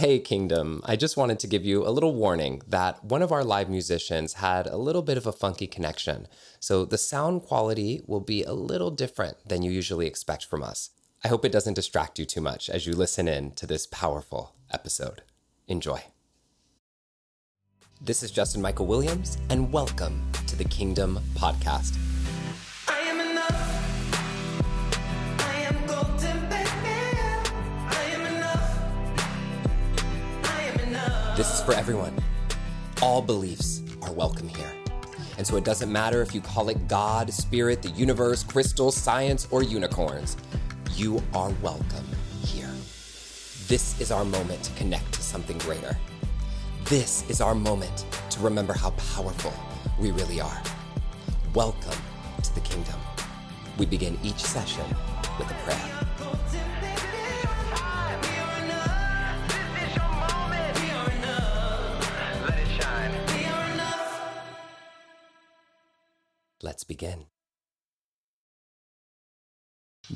Hey, Kingdom. I just wanted to give you a little warning that one of our live musicians had a little bit of a funky connection. So the sound quality will be a little different than you usually expect from us. I hope it doesn't distract you too much as you listen in to this powerful episode. Enjoy. This is Justin Michael Williams, and welcome to the Kingdom Podcast. This is for everyone. All beliefs are welcome here. And so it doesn't matter if you call it God, spirit, the universe, crystals, science, or unicorns. You are welcome here. This is our moment to connect to something greater. This is our moment to remember how powerful we really are. Welcome to the kingdom. We begin each session with a prayer. Let's begin.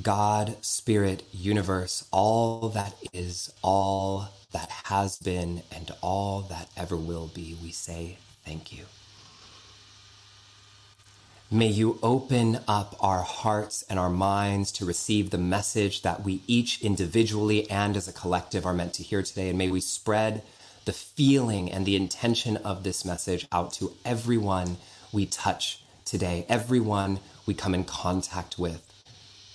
God, Spirit, universe, all that is, all that has been, and all that ever will be, we say thank you. May you open up our hearts and our minds to receive the message that we each individually and as a collective are meant to hear today. And may we spread the feeling and the intention of this message out to everyone we touch today, everyone we come in contact with,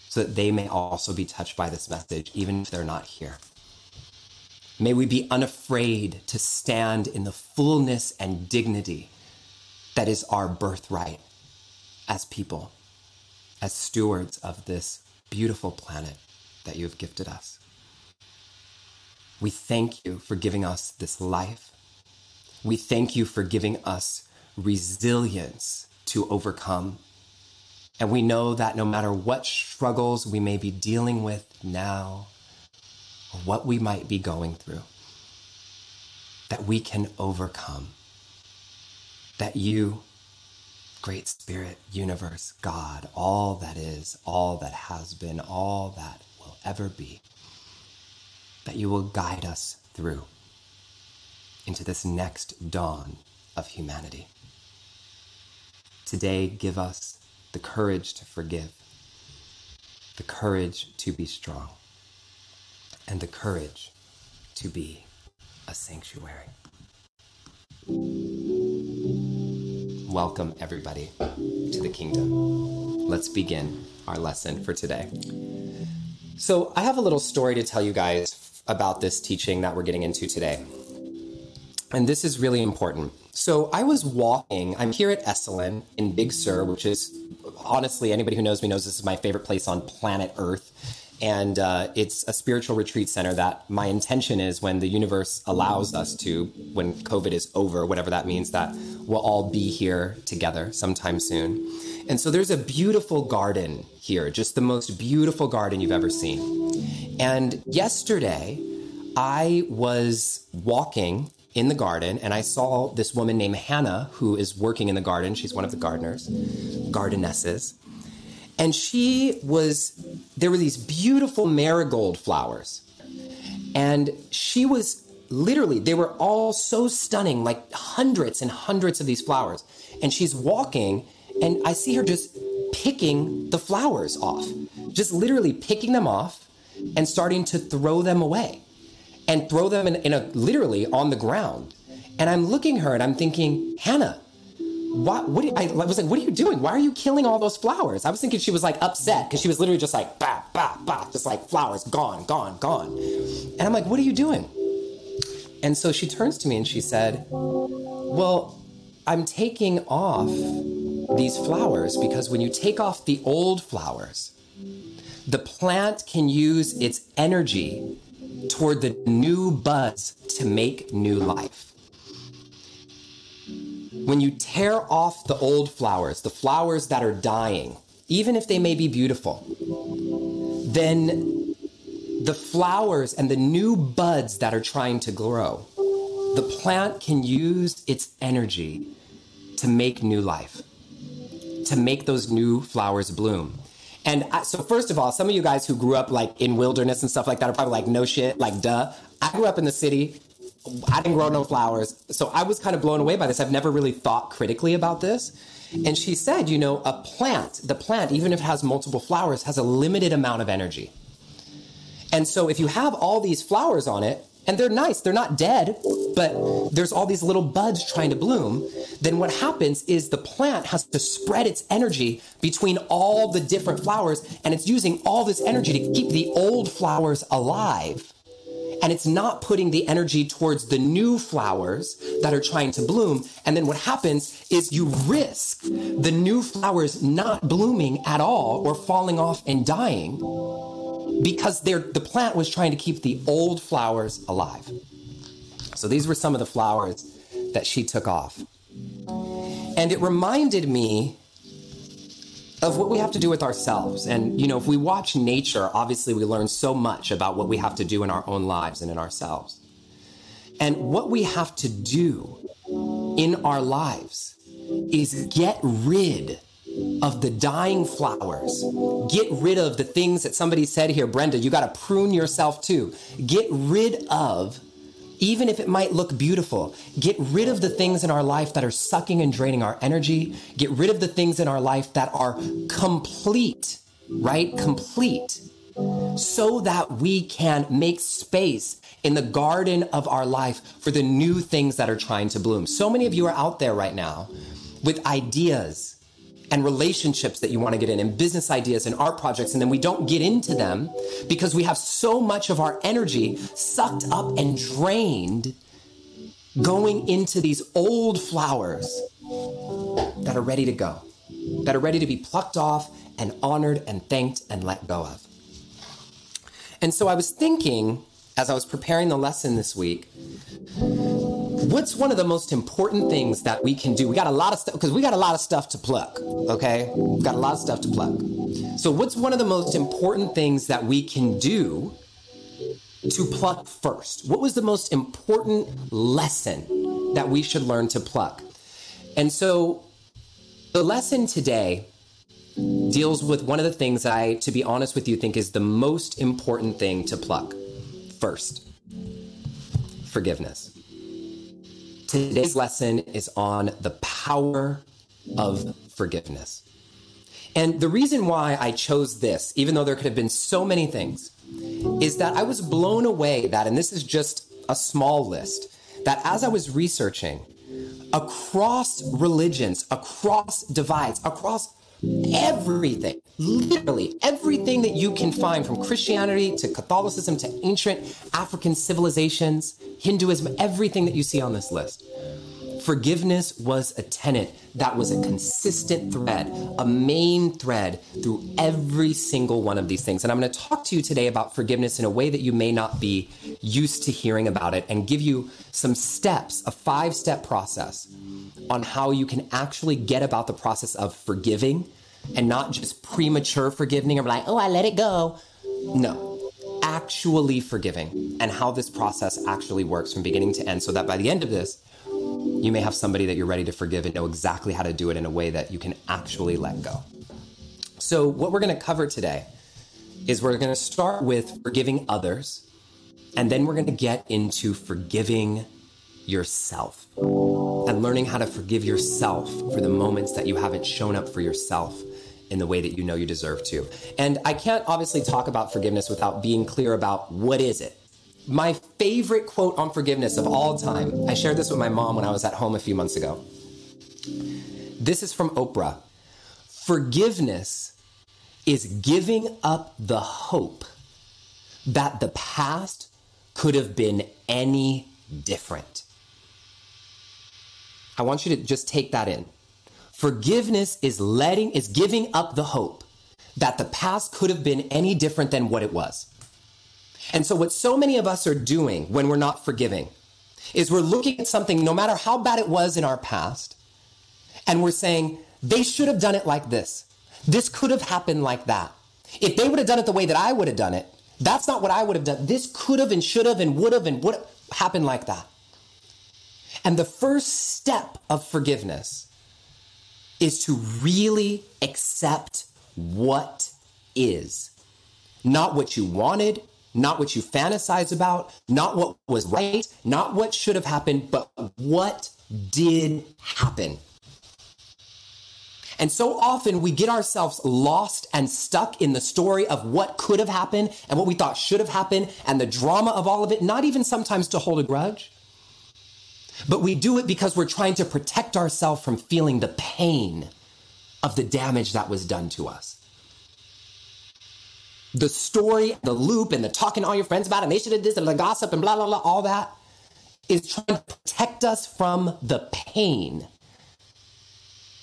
so that they may also be touched by this message, even if they're not here. May we be unafraid to stand in the fullness and dignity that is our birthright as people, as stewards of this beautiful planet that you have gifted us. We thank you for giving us this life. We thank you for giving us resilience to overcome. And we know that no matter what struggles we may be dealing with now, or what we might be going through, that we can overcome. That you, Great Spirit, Universe, God, all that is, all that has been, all that will ever be, that you will guide us through into this next dawn of humanity. Today, give us the courage to forgive, the courage to be strong, and the courage to be a sanctuary. Welcome, everybody, to the kingdom. Let's begin our lesson for today. So, I have a little story to tell you guys about this teaching that we're getting into today. And this is really important. So, I was walking, I'm here at Esalen in Big Sur, which is honestly, anybody who knows me knows this is my favorite place on planet Earth. And uh, it's a spiritual retreat center that my intention is when the universe allows us to, when COVID is over, whatever that means, that we'll all be here together sometime soon. And so there's a beautiful garden here, just the most beautiful garden you've ever seen. And yesterday, I was walking in the garden and I saw this woman named Hannah who is working in the garden. She's one of the gardeners, gardenesses. And she was, there were these beautiful marigold flowers. And she was literally, they were all so stunning, like hundreds and hundreds of these flowers. And she's walking, and I see her just picking the flowers off, just literally picking them off and starting to throw them away and throw them in, in a literally on the ground. And I'm looking her and I'm thinking, Hannah, what, what I was like, what are you doing? Why are you killing all those flowers? I was thinking she was like upset because she was literally just like, bah, bah, bah, just like flowers gone, gone, gone. And I'm like, what are you doing? And so she turns to me and she said, well, I'm taking off these flowers because when you take off the old flowers, the plant can use its energy toward the new buds to make new life. When you tear off the old flowers, the flowers that are dying, even if they may be beautiful, then the flowers and the new buds that are trying to grow, the plant can use its energy to make new life, to make those new flowers bloom. And I, so, first of all, some of you guys who grew up like in wilderness and stuff like that are probably like, no shit, like, duh. I grew up in the city. I didn't grow no flowers. So I was kind of blown away by this. I've never really thought critically about this. And she said, you know, a plant, the plant, even if it has multiple flowers, has a limited amount of energy. And so if you have all these flowers on it, and they're nice, they're not dead, but there's all these little buds trying to bloom, then what happens is the plant has to spread its energy between all the different flowers, and it's using all this energy to keep the old flowers alive. And it's not putting the energy towards the new flowers that are trying to bloom. And then what happens is you risk the new flowers not blooming at all or falling off and dying because the plant was trying to keep the old flowers alive. So these were some of the flowers that she took off. And it reminded me of what we have to do with ourselves. And, you know, if we watch nature, obviously we learn so much about what we have to do in our own lives and in ourselves. And what we have to do in our lives is get rid of the dying flowers. Get rid of the things that somebody said here, Brenda, you got to prune yourself too. Get rid of, even if it might look beautiful, get rid of the things in our life that are sucking and draining our energy. Get rid of the things in our life that are complete, right? Complete. So that we can make space in the garden of our life for the new things that are trying to bloom. So many of you are out there right now with ideas and relationships that you want to get in and business ideas and art projects and then we don't get into them because we have so much of our energy sucked up and drained going into these old flowers that are ready to go that are ready to be plucked off and honored and thanked and let go of. And so i was thinking as i was preparing the lesson this week what's one of the most important things that we can do? We got a lot of stuff because we got a lot of stuff to pluck. Okay, we've got a lot of stuff to pluck. So, what's one of the most important things that we can do to pluck first? What was the most important lesson that we should learn to pluck? And so, the lesson today deals with one of the things I, to be honest with you, think is the most important thing to pluck first forgiveness. Today's lesson is on the power of forgiveness. And the reason why I chose this, even though there could have been so many things, is that I was blown away that, and this is just a small list, that as I was researching across religions, across divides, across everything, literally everything that you can find from Christianity to Catholicism to ancient African civilizations, Hinduism, everything that you see on this list. Forgiveness was a tenet that was a consistent thread, a main thread through every single one of these things. And I'm going to talk to you today about forgiveness in a way that you may not be used to hearing about it and give you some steps, a five step process on how you can actually get about the process of forgiving and not just premature forgiving or like, oh, I let it go. No, actually forgiving and how this process actually works from beginning to end so that by the end of this, you may have somebody that you're ready to forgive and know exactly how to do it in a way that you can actually let go. So, what we're going to cover today is we're going to start with forgiving others, and then we're going to get into forgiving yourself and learning how to forgive yourself for the moments that you haven't shown up for yourself in the way that you know you deserve to. And I can't obviously talk about forgiveness without being clear about what is it? My favorite quote on forgiveness of all time, I shared this with my mom when I was at home a few months ago. This is from Oprah. Forgiveness is giving up the hope that the past could have been any different. I want you to just take that in. Forgiveness is letting, is giving up the hope that the past could have been any different than what it was. And so, what so many of us are doing when we're not forgiving is we're looking at something, no matter how bad it was in our past, and we're saying, they should have done it like this. This could have happened like that. If they would have done it the way that I would have done it, that's not what I would have done. This could have and should have and would have and would have happened like that. And the first step of forgiveness is to really accept what is. Not what you wanted, not what you fantasize about, not what was right, not what should have happened, but what did happen. And so often we get ourselves lost and stuck in the story of what could have happened and what we thought should have happened and the drama of all of it, not even sometimes to hold a grudge. But we do it because we're trying to protect ourselves from feeling the pain of the damage that was done to us. The story, the loop, and the talking to all your friends about it, and they should have this, and the gossip, and blah, blah, blah, all that is trying to protect us from the pain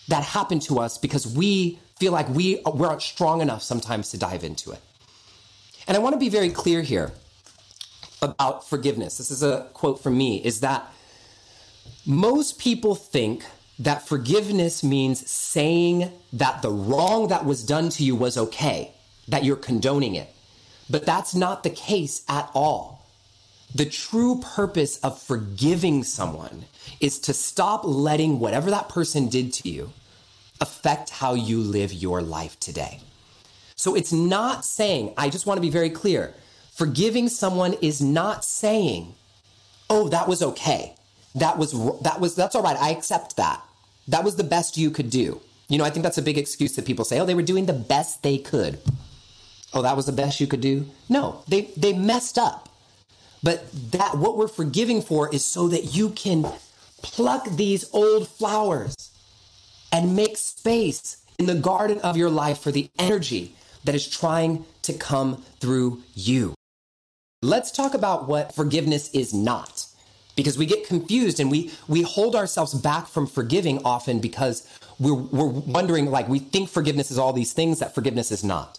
that happened to us because we feel like we, we aren't strong enough sometimes to dive into it. And I want to be very clear here about forgiveness. This is a quote from me is that most people think that forgiveness means saying that the wrong that was done to you was okay, that you're condoning it. But that's not the case at all. The true purpose of forgiving someone is to stop letting whatever that person did to you affect how you live your life today. So it's not saying, I just want to be very clear forgiving someone is not saying, oh, that was okay. That was, that was, that's all right. I accept that. That was the best you could do. You know, I think that's a big excuse that people say, oh, they were doing the best they could. Oh, that was the best you could do? No, they, they messed up. But that what we're forgiving for is so that you can pluck these old flowers and make space in the garden of your life for the energy that is trying to come through you. Let's talk about what forgiveness is not. Because we get confused and we, we hold ourselves back from forgiving often because we're, we're wondering, like, we think forgiveness is all these things that forgiveness is not.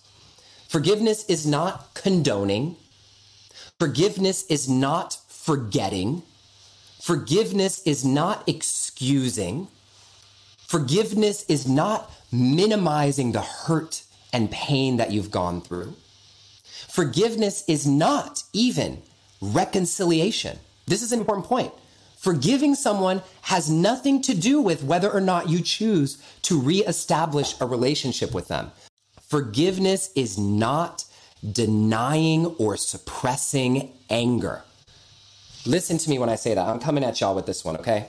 Forgiveness is not condoning. Forgiveness is not forgetting. Forgiveness is not excusing. Forgiveness is not minimizing the hurt and pain that you've gone through. Forgiveness is not even reconciliation. This is an important point. Forgiving someone has nothing to do with whether or not you choose to reestablish a relationship with them. Forgiveness is not denying or suppressing anger. Listen to me when I say that. I'm coming at y'all with this one, okay?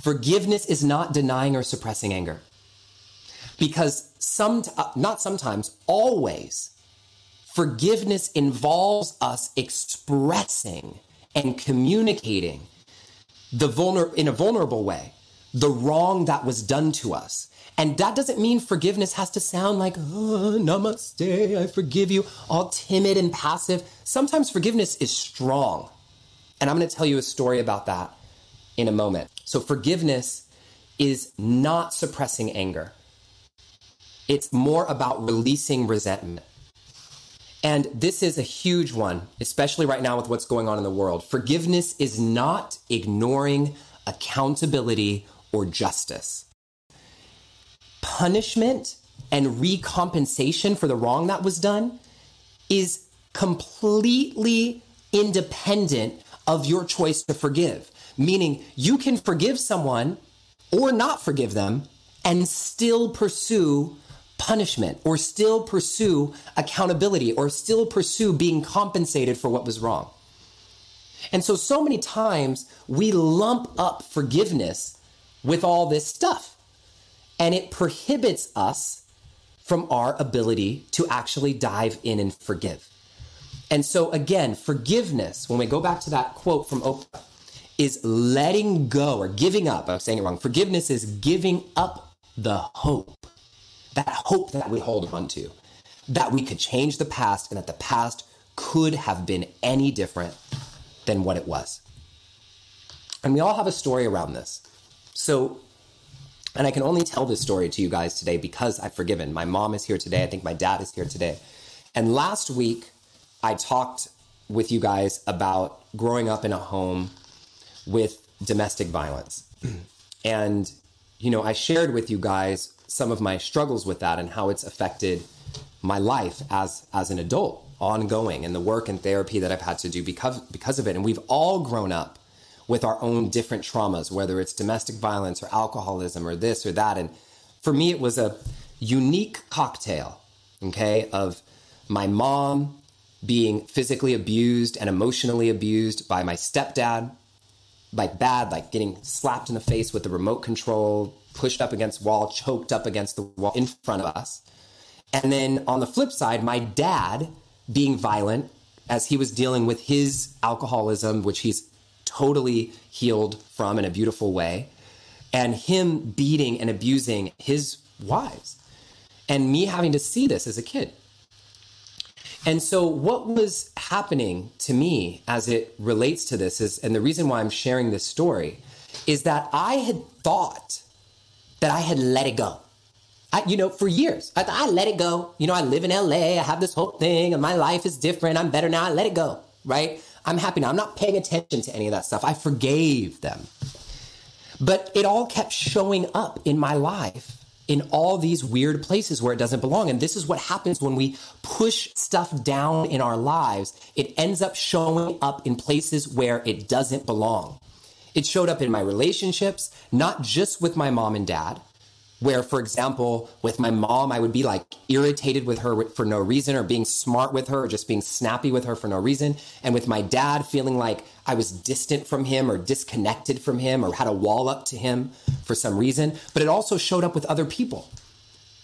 Forgiveness is not denying or suppressing anger. Because some uh, not sometimes, always forgiveness involves us expressing and communicating the vulner in a vulnerable way the wrong that was done to us. And that doesn't mean forgiveness has to sound like, oh, namaste, I forgive you, all timid and passive. Sometimes forgiveness is strong. And I'm going to tell you a story about that in a moment. So, forgiveness is not suppressing anger, it's more about releasing resentment. And this is a huge one, especially right now with what's going on in the world. Forgiveness is not ignoring accountability or justice. Punishment and recompensation for the wrong that was done is completely independent of your choice to forgive. Meaning, you can forgive someone or not forgive them and still pursue punishment or still pursue accountability or still pursue being compensated for what was wrong. And so, so many times we lump up forgiveness with all this stuff, and it prohibits us from our ability to actually dive in and forgive. And so, again, forgiveness, when we go back to that quote from Oprah, is letting go or giving up. I'm saying it wrong. Forgiveness is giving up the hope, that hope that we hold on to, that we could change the past and that the past could have been any different than what it was. And we all have a story around this. So, and I can only tell this story to you guys today because I've forgiven. My mom is here today. I think my dad is here today. And last week, I talked with you guys about growing up in a home with domestic violence. and, you know, I shared with you guys some of my struggles with that and how it's affected my life as as an adult ongoing and the work and therapy that I've had to do because because of it and we've all grown up with our own different traumas whether it's domestic violence or alcoholism or this or that and for me it was a unique cocktail okay of my mom being physically abused and emotionally abused by my stepdad, like bad, like getting slapped in the face with the remote control, pushed up against wall, choked up against the wall in front of us. And then on the flip side, my dad being violent as he was dealing with his alcoholism, which he's totally healed from in a beautiful way, and him beating and abusing his wives, and me having to see this as a kid. And so, what was happening to me as it relates to this is, and the reason why I'm sharing this story is that I had thought that I had let it go. I, you know, for years, I, I let it go. You know, I live in LA, I have this whole thing, and my life is different. I'm better now. I let it go, right? I'm happy now. I'm not paying attention to any of that stuff. I forgave them. But it all kept showing up in my life in all these weird places where it doesn't belong. And this is what happens when we push stuff down in our lives. It ends up showing up in places where it doesn't belong. It showed up in my relationships, not just with my mom and dad, where, for example, with my mom, I would be like irritated with her for no reason or being smart with her or just being snappy with her for no reason. And with my dad, feeling like I was distant from him or disconnected from him or had a wall up to him for some reason. But it also showed up with other people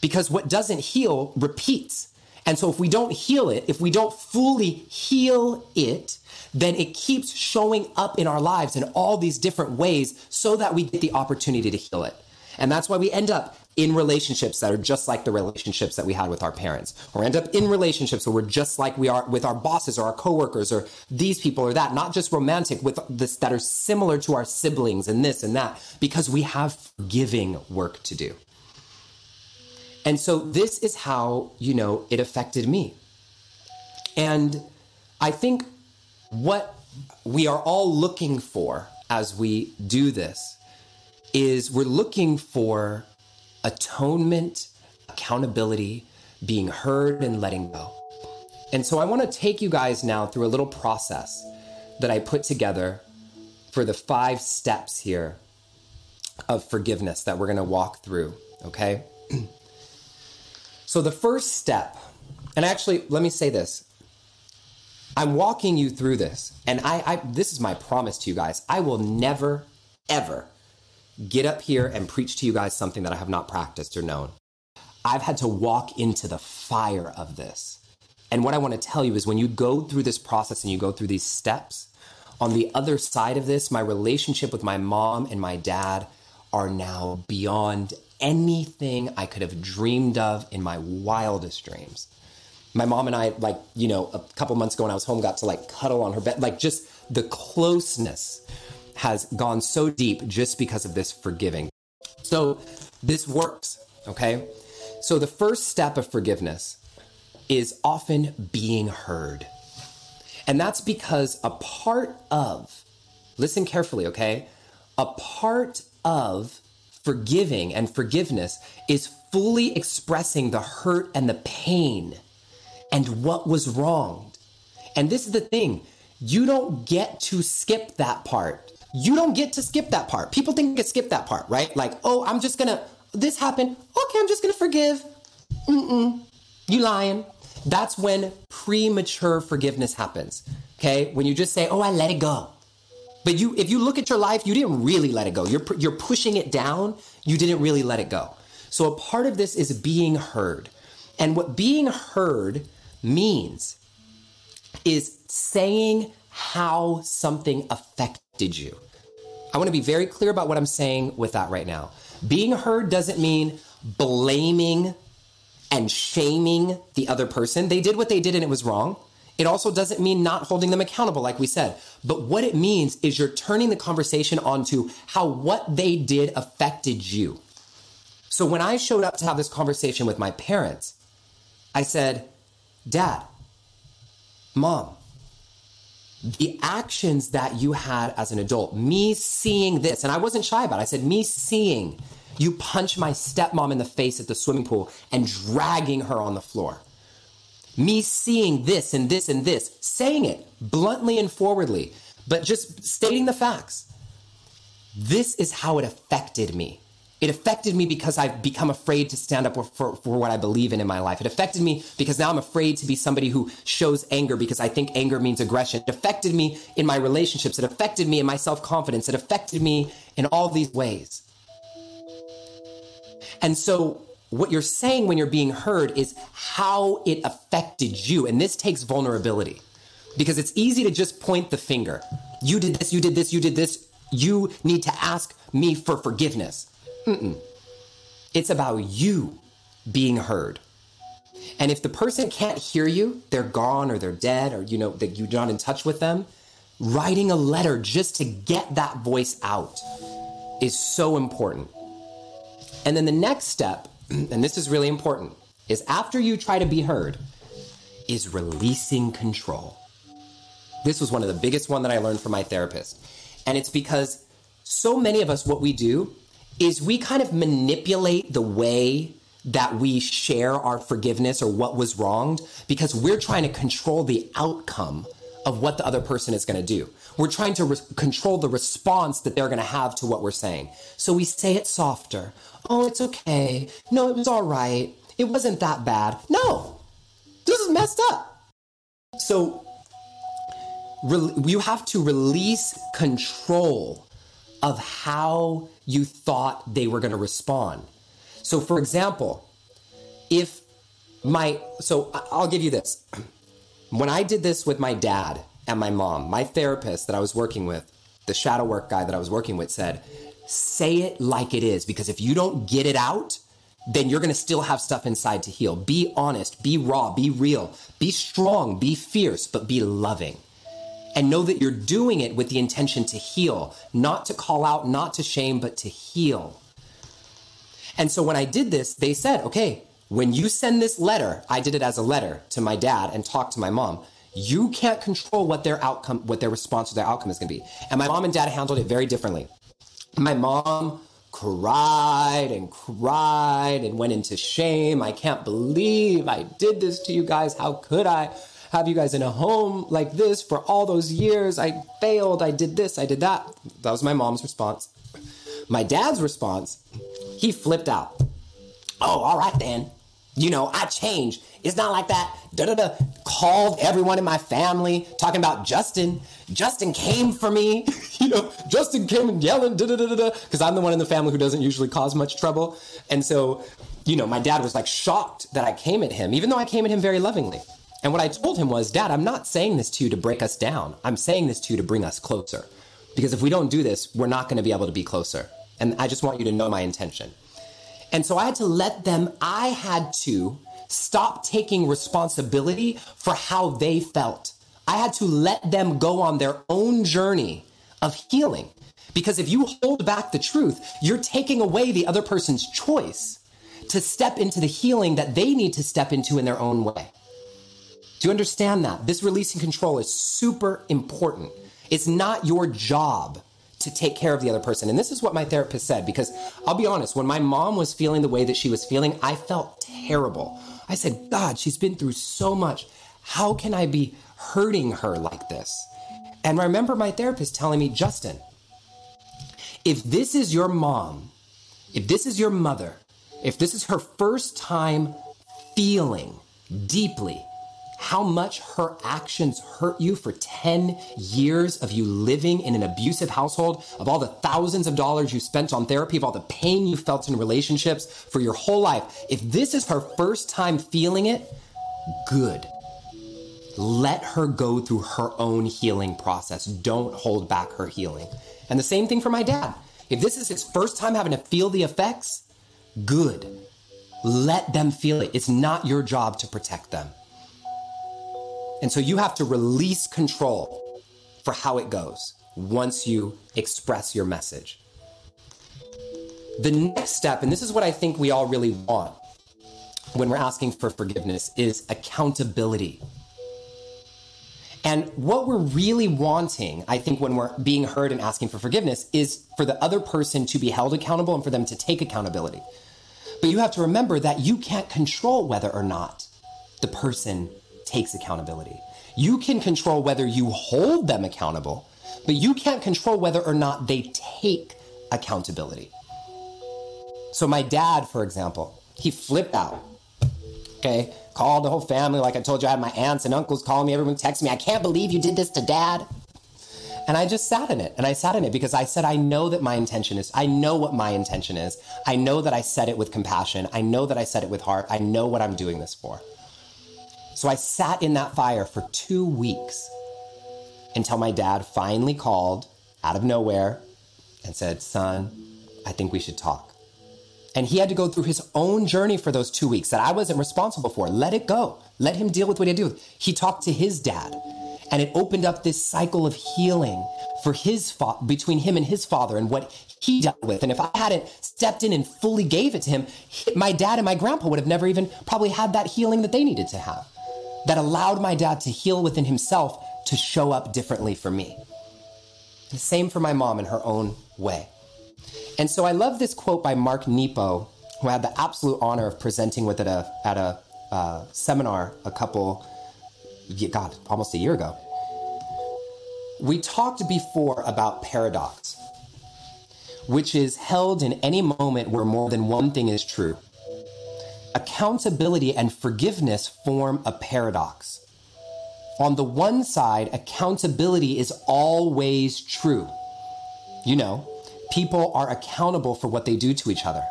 because what doesn't heal repeats. And so if we don't heal it, if we don't fully heal it, then it keeps showing up in our lives in all these different ways so that we get the opportunity to heal it. And that's why we end up in relationships that are just like the relationships that we had with our parents, or end up in relationships where we're just like we are with our bosses or our coworkers or these people or that, not just romantic with this that are similar to our siblings and this and that, because we have forgiving work to do. And so this is how, you know, it affected me. And I think what we are all looking for as we do this is we're looking for atonement, accountability, being heard, and letting go. And so I want to take you guys now through a little process that I put together for the five steps here of forgiveness that we're going to walk through, okay? so the first step, and actually, let me say this. I'm walking you through this, and I, I this is my promise to you guys. I will never, ever get up here and preach to you guys something that I have not practiced or known. I've had to walk into the fire of this. And what I want to tell you is when you go through this process and you go through these steps, on the other side of this, my relationship with my mom and my dad are now beyond anything I could have dreamed of in my wildest dreams. My mom and I, like, you know, a couple months ago when I was home, got to like cuddle on her bed, like just the closeness has gone so deep just because of this forgiving. So this works, okay? So the first step of forgiveness is often being heard. And that's because a part of, listen carefully, okay? A part of forgiving and forgiveness is fully expressing the hurt and the pain and what was wronged. And this is the thing you don't get to skip that part. You don't get to skip that part. People think can skip that part, right? Like, oh, I'm just gonna, this happened. Okay, I'm just gonna forgive. Mm-mm. You lying. That's when premature forgiveness happens. Okay? When you just say, oh, I let it go. But you, if you look at your life, you didn't really let it go. You're, you're pushing it down. You didn't really let it go. So a part of this is being heard. And what being heard means is saying how something affected you. I want to be very clear about what I'm saying with that right now. Being heard doesn't mean blaming and shaming the other person. They did what they did and it was wrong. It also doesn't mean not holding them accountable, like we said. But what it means is you're turning the conversation onto how what they did affected you. So when I showed up to have this conversation with my parents, I said, Dad, Mom, the actions that you had as an adult, me seeing this, and I wasn't shy about it. I said, me seeing you punch my stepmom in the face at the swimming pool and dragging her on the floor. Me seeing this and this and this, saying it bluntly and forwardly, but just stating the facts. This is how it affected me. It affected me because I've become afraid to stand up for, for what I believe in in my life. It affected me because now I'm afraid to be somebody who shows anger because I think anger means aggression. It affected me in my relationships. It affected me in my self confidence. It affected me in all these ways. And so, what you're saying when you're being heard is how it affected you. And this takes vulnerability because it's easy to just point the finger. You did this, you did this, you did this. You need to ask me for forgiveness. Mm-mm. It's about you being heard. And if the person can't hear you, they're gone or they're dead or you know that you're not in touch with them, writing a letter just to get that voice out is so important. And then the next step, and this is really important, is after you try to be heard, is releasing control. This was one of the biggest one that I learned from my therapist. And it's because so many of us what we do is we kind of manipulate the way that we share our forgiveness or what was wronged because we're trying to control the outcome of what the other person is going to do. We're trying to re- control the response that they're going to have to what we're saying. So we say it softer. Oh, it's okay. No, it was all right. It wasn't that bad. No, this is messed up. So re- you have to release control of how you thought they were going to respond. So, for example, if my, so I'll give you this. When I did this with my dad and my mom, my therapist that I was working with, the shadow work guy that I was working with said, say it like it is, because if you don't get it out, then you're going to still have stuff inside to heal. Be honest, be raw, be real, be strong, be fierce, but be loving and know that you're doing it with the intention to heal, not to call out, not to shame, but to heal. And so when I did this, they said, okay, when you send this letter, I did it as a letter to my dad and talked to my mom. You can't control what their outcome, what their response to their outcome is going to be. And my mom and dad handled it very differently. My mom cried and cried and went into shame. I can't believe I did this to you guys. How could I have you guys in a home like this for all those years? I failed. I did this. I did that. That was my mom's response. My dad's response, he flipped out. Oh, all right then. You know, I changed. It's not like that. Da da da. Called everyone in my family talking about Justin. Justin came for me. you know, Justin came and yelling da da da da da. Because I'm the one in the family who doesn't usually cause much trouble. And so, you know, my dad was like shocked that I came at him, even though I came at him very lovingly. And what I told him was, Dad, I'm not saying this to you to break us down. I'm saying this to you to bring us closer. Because if we don't do this, we're not going to be able to be closer. And I just want you to know my intention. And so I had to let them, I had to stop taking responsibility for how they felt. I had to let them go on their own journey of healing. Because if you hold back the truth, you're taking away the other person's choice to step into the healing that they need to step into in their own way. Do you understand that? This releasing control is super important. It's not your job to take care of the other person. And this is what my therapist said because I'll be honest, when my mom was feeling the way that she was feeling, I felt terrible. I said, God, she's been through so much. How can I be hurting her like this? And I remember my therapist telling me, Justin, if this is your mom, if this is your mother, if this is her first time feeling deeply how much her actions hurt you for 10 years of you living in an abusive household, of all the thousands of dollars you spent on therapy, of all the pain you felt in relationships for your whole life. If this is her first time feeling it, good. Let her go through her own healing process. Don't hold back her healing. And the same thing for my dad. If this is his first time having to feel the effects, good. Let them feel it. It's not your job to protect them. And so you have to release control for how it goes once you express your message. The next step, and this is what I think we all really want when we're asking for forgiveness, is accountability. And what we're really wanting, I think, when we're being heard and asking for forgiveness, is for the other person to be held accountable and for them to take accountability. But you have to remember that you can't control whether or not the person takes accountability. You can control whether you hold them accountable, but you can't control whether or not they take accountability. So my dad, for example, he flipped out. Okay, called the whole family. Like I told you, I had my aunts and uncles calling me. Everyone texting me. I can't believe you did this to dad. And I just sat in it. And I sat in it because I said, I know that my intention is, I know what my intention is. I know that I said it with compassion. I know that I said it with heart. I know what I'm doing this for. So I sat in that fire for two weeks until my dad finally called out of nowhere and said, Son, I think we should talk. And he had to go through his own journey for those two weeks that I wasn't responsible for. Let it go. Let him deal with what he had to do. He talked to his dad, and it opened up this cycle of healing for his fa- between him and his father and what he dealt with. And if I hadn't stepped in and fully gave it to him, my dad and my grandpa would have never even probably had that healing that they needed to have. That allowed my dad to heal within himself to show up differently for me. The same for my mom in her own way. And so I love this quote by Mark Nepo, who I had the absolute honor of presenting with at a, at a uh, seminar a couple, God, almost a year ago. We talked before about paradox, which is held in any moment where more than one thing is true. Accountability and forgiveness form a paradox. On the one side, accountability is always true. You know, people are accountable for what they do to each other.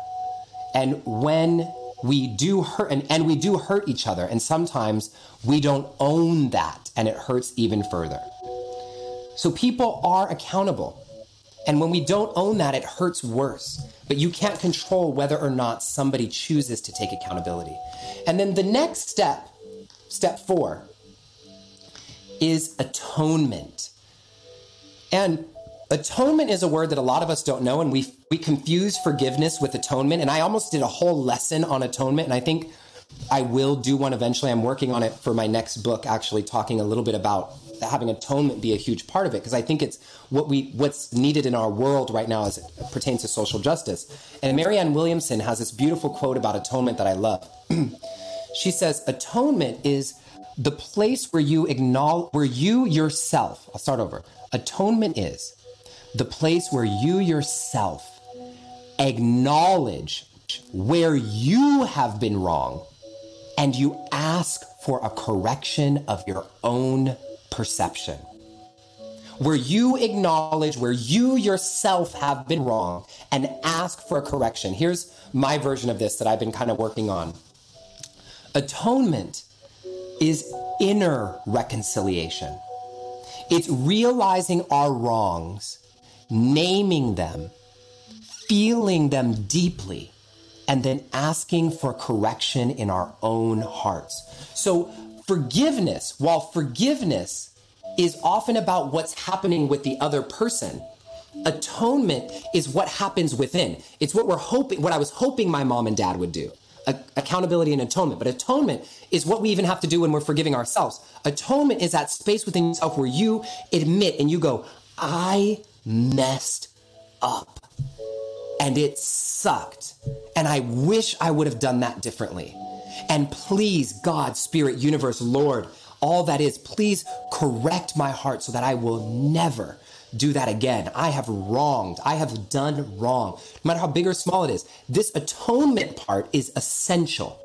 And when we do hurt, and, and we do hurt each other, and sometimes we don't own that, and it hurts even further. So people are accountable. And when we don't own that, it hurts worse. But you can't control whether or not somebody chooses to take accountability. And then the next step, step four, is atonement. And atonement is a word that a lot of us don't know, and we we confuse forgiveness with atonement. And I almost did a whole lesson on atonement, and I think I will do one eventually. I'm working on it for my next book, actually talking a little bit about having atonement be a huge part of it because I think it's what we what's needed in our world right now as it pertains to social justice. And Marianne Williamson has this beautiful quote about atonement that I love. she says, "Atonement is the place where you acknowledge where you yourself. I'll start over. Atonement is the place where you yourself acknowledge where you have been wrong and you ask for a correction of your own perception. Where you acknowledge where you yourself have been wrong and ask for a correction. Here's my version of this that I've been kind of working on. Atonement is inner reconciliation. It's realizing our wrongs, naming them, feeling them deeply, and then asking for correction in our own hearts. So, forgiveness, while forgiveness is often about what's happening with the other person, atonement is what happens within. It's what we're hoping, what I was hoping my mom and dad would do. A- accountability and atonement. But atonement is what we even have to do when we're forgiving ourselves. Atonement is that space within yourself where you admit and you go, I messed up and it sucked. And I wish I would have done that differently. And please, God, Spirit, Universe, Lord, all that is, please correct my heart so that I will never do that again. I have wronged. I have done wrong. No matter how big or small it is, this atonement part is essential.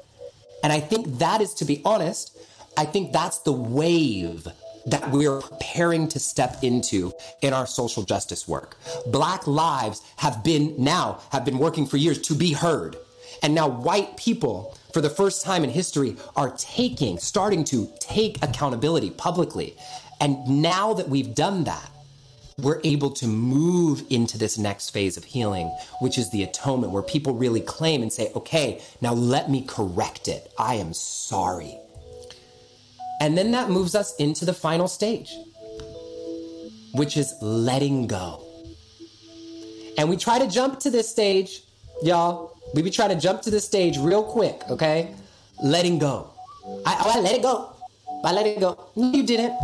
And I think that is, to be honest, I think that's the wave that we're preparing to step into in our social justice work. Black lives have been now, have been working for years to be heard. And now white people, for the first time in history, are taking, starting to take accountability publicly. And now that we've done that, we're able to move into this next phase of healing, which is the atonement, where people really claim and say, okay, now let me correct it. I am sorry. And then that moves us into the final stage, which is letting go. And we try to jump to this stage, y'all. We be trying to jump to the stage real quick, okay? Letting go. I, oh, I let it go. I let it go. No, you didn't.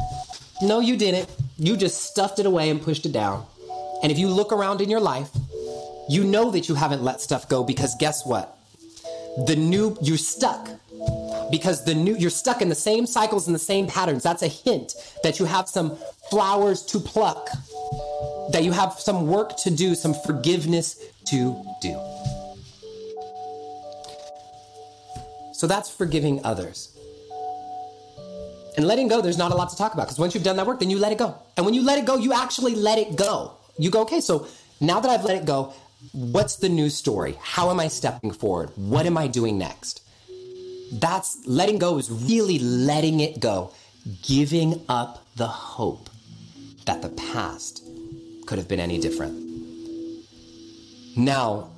No, you didn't. You just stuffed it away and pushed it down. And if you look around in your life, you know that you haven't let stuff go because guess what? The new, you're stuck because the new you're stuck in the same cycles and the same patterns that's a hint that you have some flowers to pluck that you have some work to do some forgiveness to do So that's forgiving others. And letting go, there's not a lot to talk about because once you've done that work, then you let it go. And when you let it go, you actually let it go. You go, okay, so now that I've let it go, what's the new story? How am I stepping forward? What am I doing next? That's letting go is really letting it go, giving up the hope that the past could have been any different. Now,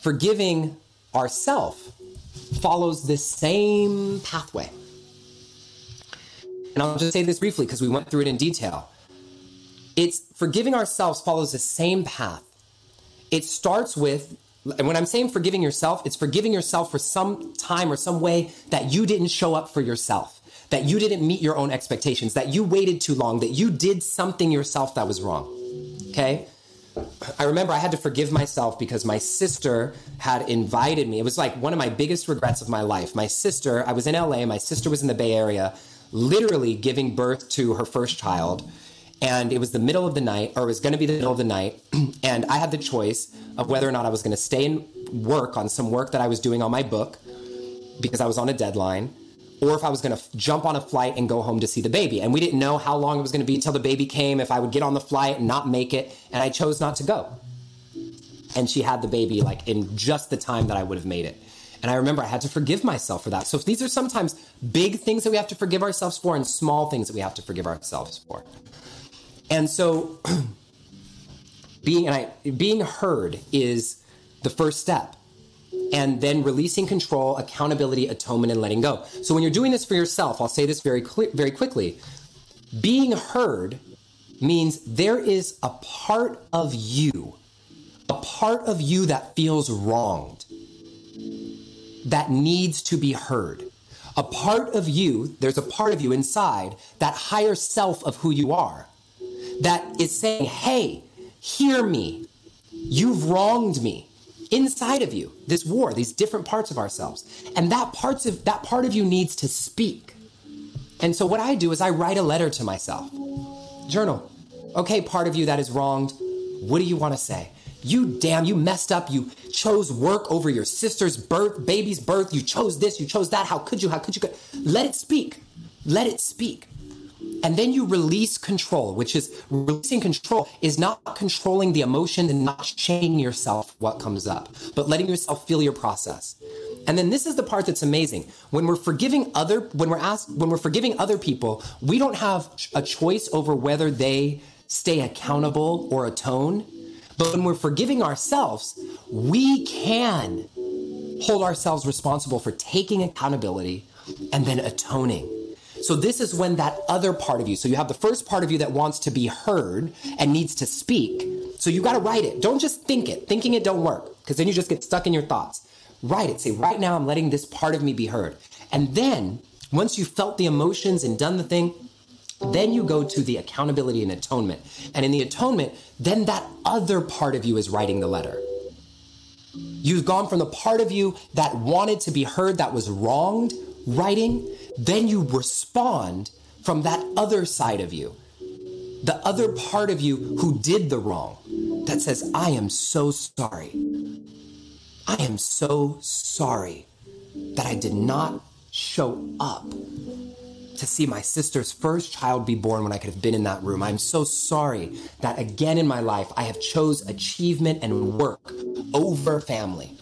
forgiving ourself follows this same pathway. And I'll just say this briefly because we went through it in detail. It's forgiving ourselves follows the same path. It starts with, and when I'm saying forgiving yourself, it's forgiving yourself for some time or some way that you didn't show up for yourself, that you didn't meet your own expectations, that you waited too long, that you did something yourself that was wrong. Okay? I remember I had to forgive myself because my sister had invited me. It was like one of my biggest regrets of my life. My sister, I was in LA, my sister was in the Bay Area, literally giving birth to her first child. And it was the middle of the night, or it was going to be the middle of the night. And I had the choice of whether or not I was going to stay and work on some work that I was doing on my book because I was on a deadline, or if I was going to jump on a flight and go home to see the baby. And we didn't know how long it was going to be till the baby came, if I would get on the flight and not make it. And I chose not to go. And she had the baby like in just the time that I would have made it. And I remember I had to forgive myself for that. So these are sometimes big things that we have to forgive ourselves for and small things that we have to forgive ourselves for. And so being and I, being heard is the first step and then releasing control, accountability, atonement, and letting go. So when you're doing this for yourself, I'll say this very very quickly. Being heard means there is a part of you, a part of you that feels wronged, that needs to be heard. A part of you, there's a part of you inside, that higher self of who you are, that is saying, hey, hear me. You've wronged me inside of you this war these different parts of ourselves. And that parts of that part of you needs to speak. And so what i do is i write a letter to myself. Journal. Okay part of you that is wronged what do you want to say? You damn you messed up. You chose work over your sister's birth baby's birth. You chose this you chose that. How could you how could you let it speak. Let it speak and then you release control, which is releasing control is not controlling the emotion and not chaining yourself what comes up, but letting yourself feel your process. And then this is the part that's amazing. When we're forgiving other, when we're asked, when we're forgiving other people, we don't have a choice over whether they stay accountable or atone. But when we're forgiving ourselves, we can hold ourselves responsible for taking accountability and then atoning. So this is when that other part of you, so you have the first part of you that wants to be heard and needs to speak. So you got to write it. Don't just think it. Thinking it don't work because then you just get stuck in your thoughts. Write it. Say, right now I'm letting this part of me be heard. And then once you've felt the emotions and done the thing, then you go to the accountability and atonement. And in the atonement, then that other part of you is writing the letter. You've gone from the part of you that wanted to be heard, that was wronged, writing, then you respond from that other side of you, the other part of you who did the wrong, that says, I am so sorry. I am so sorry that I did not show up to see my sister's first child be born when I could have been in that room. I'm so sorry that again in my life I have chose achievement and work over family.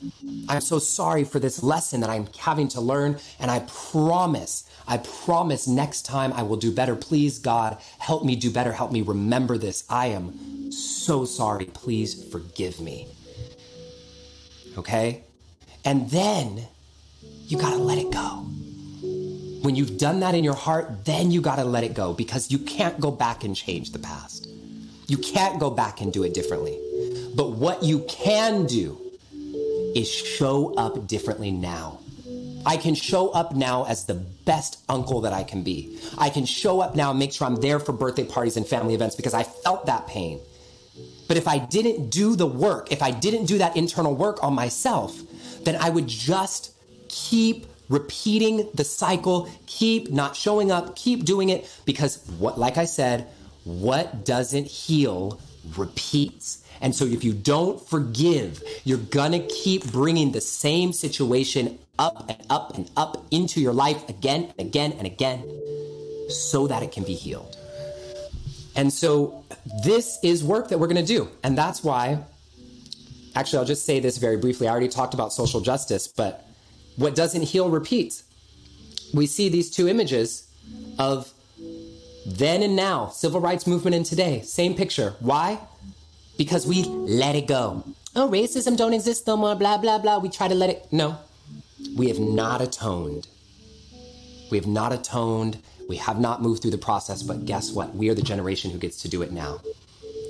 I'm so sorry for this lesson that I'm having to learn and I promise, I promise next time I will do better. Please God, help me do better. Help me remember this. I am so sorry. Please forgive me. Okay? And then you got to let it go. When you've done that in your heart, then you got to let it go because you can't go back and change the past. You can't go back and do it differently. But what you can do is show up differently now. I can show up now as the best uncle that I can be. I can show up now and make sure I'm there for birthday parties and family events because I felt that pain. But if I didn't do the work, if I didn't do that internal work on myself, then I would just keep repeating the cycle, keep not showing up, keep doing it because what like I said, what doesn't heal repeats. And so if you don't forgive, you're gonna keep bringing the same situation up and up and up into your life again and again and again so that it can be healed. And so this is work that we're gonna do. And that's why, actually, I'll just say this very briefly. I already talked about social justice, but what doesn't heal repeats. We see these two images of then and now, civil rights movement and today, same picture. Why? Because we let it go. Oh, racism don't exist no more, blah, blah, blah. We try to let it. No, we have not atoned. We have not atoned. We have not moved through the process, but guess what? We are the generation who gets to do it now.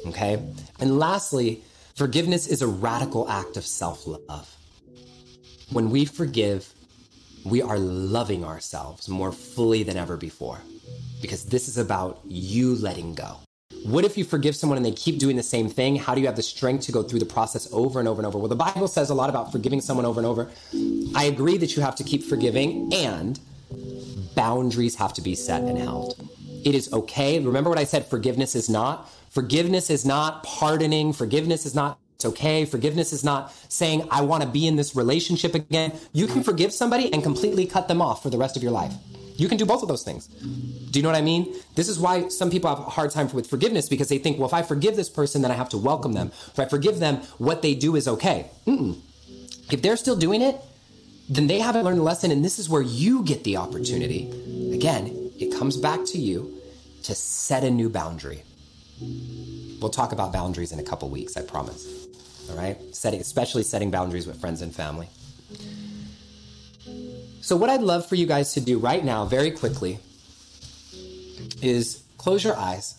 Okay? And lastly, forgiveness is a radical act of self love. When we forgive, we are loving ourselves more fully than ever before because this is about you letting go. What if you forgive someone and they keep doing the same thing? How do you have the strength to go through the process over and over and over? Well, the Bible says a lot about forgiving someone over and over. I agree that you have to keep forgiving and boundaries have to be set and held. It is okay. Remember what I said forgiveness is not? Forgiveness is not pardoning. Forgiveness is not it's okay. Forgiveness is not saying, I want to be in this relationship again. You can forgive somebody and completely cut them off for the rest of your life. You can do both of those things. Do you know what I mean? This is why some people have a hard time with forgiveness because they think, well, if I forgive this person, then I have to welcome them. If I forgive them, what they do is okay. Mm-mm. If they're still doing it, then they haven't learned the lesson, and this is where you get the opportunity. Again, it comes back to you to set a new boundary. We'll talk about boundaries in a couple weeks, I promise. All right? Setting, especially setting boundaries with friends and family. So, what I'd love for you guys to do right now, very quickly, is close your eyes,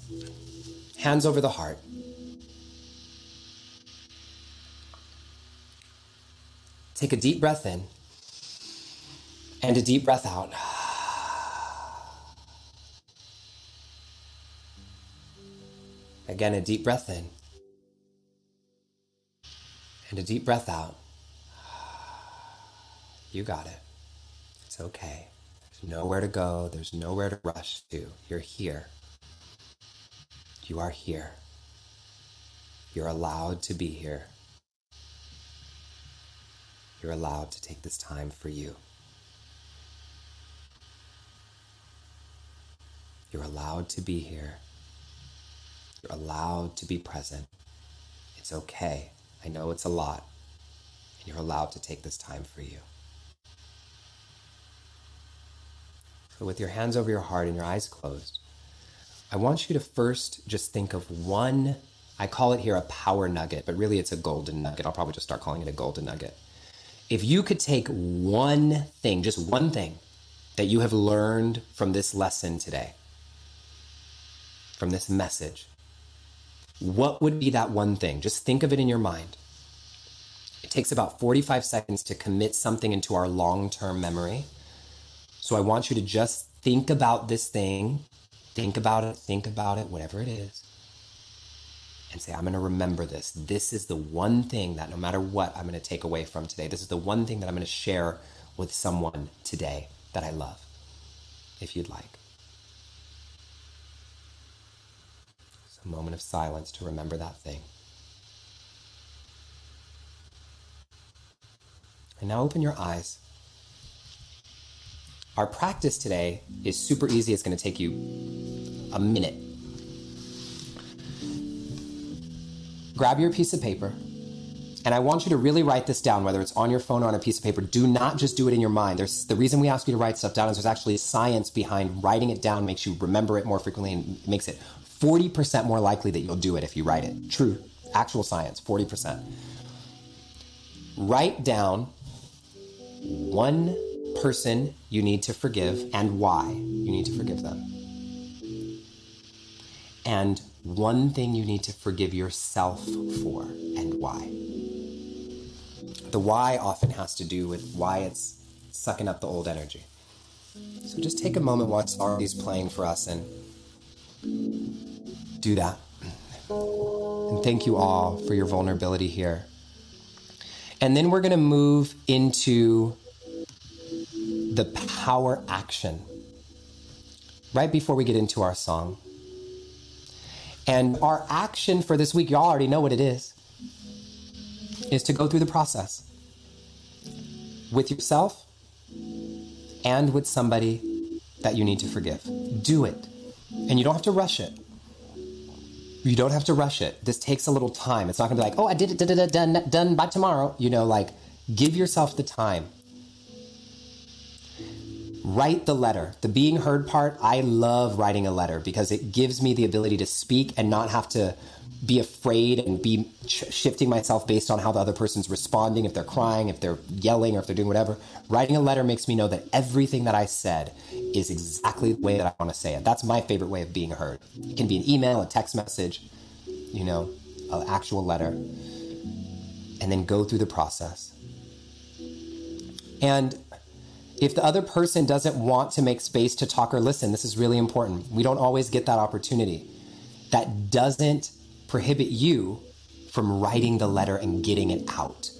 hands over the heart. Take a deep breath in and a deep breath out. Again, a deep breath in and a deep breath out. You got it. It's okay. There's nowhere to go, there's nowhere to rush to. You're here. You are here. You're allowed to be here. You're allowed to take this time for you. You're allowed to be here. You're allowed to be present. It's okay. I know it's a lot. And you're allowed to take this time for you. So, with your hands over your heart and your eyes closed, I want you to first just think of one, I call it here a power nugget, but really it's a golden nugget. I'll probably just start calling it a golden nugget. If you could take one thing, just one thing, that you have learned from this lesson today, from this message, what would be that one thing? Just think of it in your mind. It takes about 45 seconds to commit something into our long term memory. So I want you to just think about this thing, think about it, think about it, whatever it is, and say, I'm going to remember this. This is the one thing that no matter what, I'm going to take away from today. This is the one thing that I'm going to share with someone today that I love, if you'd like. It's a moment of silence to remember that thing. And now open your eyes. Our practice today is super easy. It's going to take you a minute. Grab your piece of paper, and I want you to really write this down, whether it's on your phone or on a piece of paper. Do not just do it in your mind. There's the reason we ask you to write stuff down is there's actually science behind writing it down makes you remember it more frequently and makes it 40% more likely that you'll do it if you write it. True, actual science, 40%. Write down one person you need to forgive and why you need to forgive them. And one thing you need to forgive yourself for and why. The why often has to do with why it's sucking up the old energy. So just take a moment while Sardi's playing for us and do that. And thank you all for your vulnerability here. And then we're going to move into the power action right before we get into our song. And our action for this week, y'all already know what it is, is to go through the process with yourself and with somebody that you need to forgive. Do it. And you don't have to rush it. You don't have to rush it. This takes a little time. It's not gonna be like, oh, I did it, did it, done, done by tomorrow. You know, like give yourself the time. Write the letter. The being heard part, I love writing a letter because it gives me the ability to speak and not have to be afraid and be sh- shifting myself based on how the other person's responding, if they're crying, if they're yelling, or if they're doing whatever. Writing a letter makes me know that everything that I said is exactly the way that I want to say it. That's my favorite way of being heard. It can be an email, a text message, you know, an actual letter, and then go through the process. And if the other person doesn't want to make space to talk or listen, this is really important. We don't always get that opportunity. That doesn't prohibit you from writing the letter and getting it out.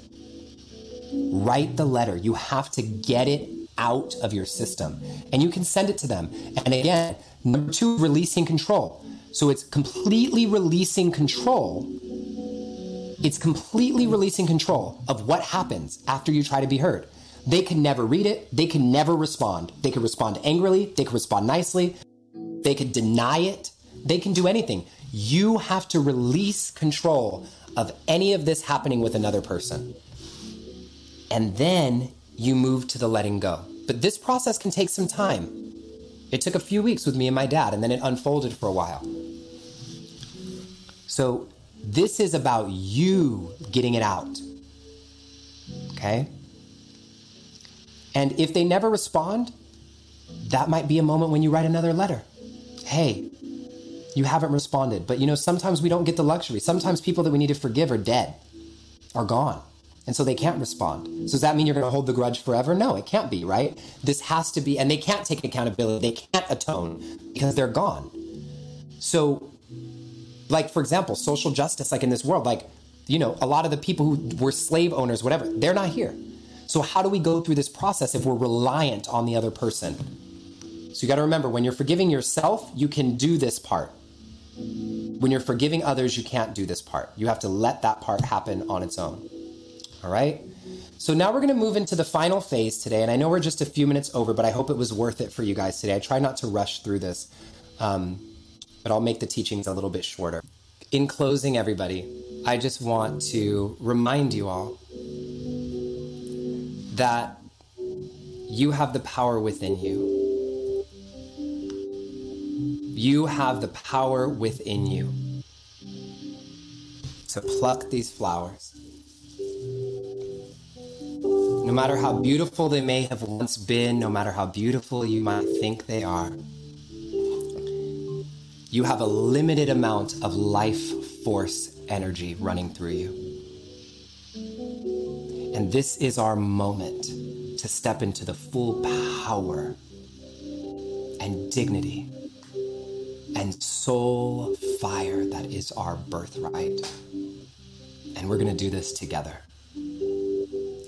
Write the letter. You have to get it out of your system and you can send it to them. And again, number two, releasing control. So it's completely releasing control. It's completely releasing control of what happens after you try to be heard. They can never read it. They can never respond. They could respond angrily. They could respond nicely. They could deny it. They can do anything. You have to release control of any of this happening with another person. And then you move to the letting go. But this process can take some time. It took a few weeks with me and my dad, and then it unfolded for a while. So, this is about you getting it out. Okay? And if they never respond, that might be a moment when you write another letter. Hey, you haven't responded. But you know, sometimes we don't get the luxury. Sometimes people that we need to forgive are dead, are gone. And so they can't respond. So does that mean you're going to hold the grudge forever? No, it can't be, right? This has to be, and they can't take accountability. They can't atone because they're gone. So, like, for example, social justice, like in this world, like, you know, a lot of the people who were slave owners, whatever, they're not here. So, how do we go through this process if we're reliant on the other person? So, you got to remember when you're forgiving yourself, you can do this part. When you're forgiving others, you can't do this part. You have to let that part happen on its own. All right? So, now we're going to move into the final phase today. And I know we're just a few minutes over, but I hope it was worth it for you guys today. I try not to rush through this, um, but I'll make the teachings a little bit shorter. In closing, everybody, I just want to remind you all that you have the power within you. You have the power within you to pluck these flowers. No matter how beautiful they may have once been, no matter how beautiful you might think they are, you have a limited amount of life force energy running through you. And this is our moment to step into the full power and dignity and soul fire that is our birthright. And we're going to do this together.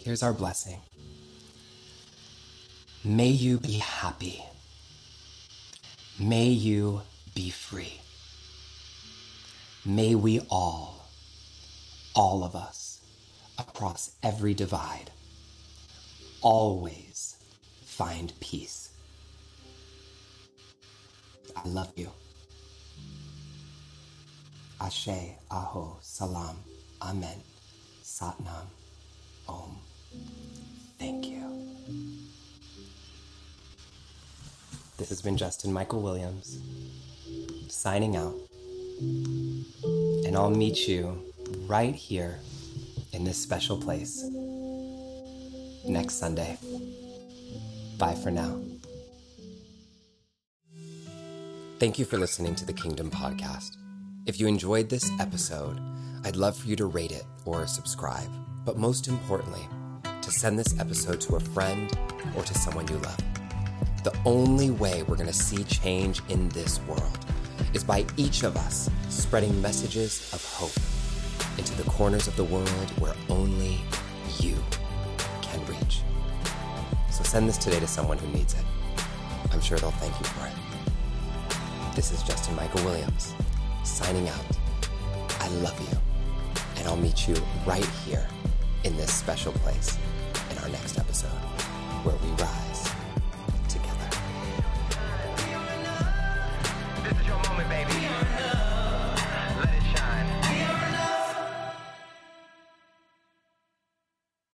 Here's our blessing. May you be happy. May you be free. May we all, all of us, across every divide, always find peace. I love you. Ashe, Aho, Salam, Amen, Satnam, Om. Thank you. This has been Justin Michael Williams signing out. And I'll meet you right here in this special place next Sunday. Bye for now. Thank you for listening to the Kingdom Podcast. If you enjoyed this episode, I'd love for you to rate it or subscribe. But most importantly, to send this episode to a friend or to someone you love. The only way we're going to see change in this world is by each of us spreading messages of hope into the corners of the world where only you can reach. So send this today to someone who needs it. I'm sure they'll thank you for it. This is Justin Michael Williams, signing out. I love you, and I'll meet you right here in this special place in our next episode where we ride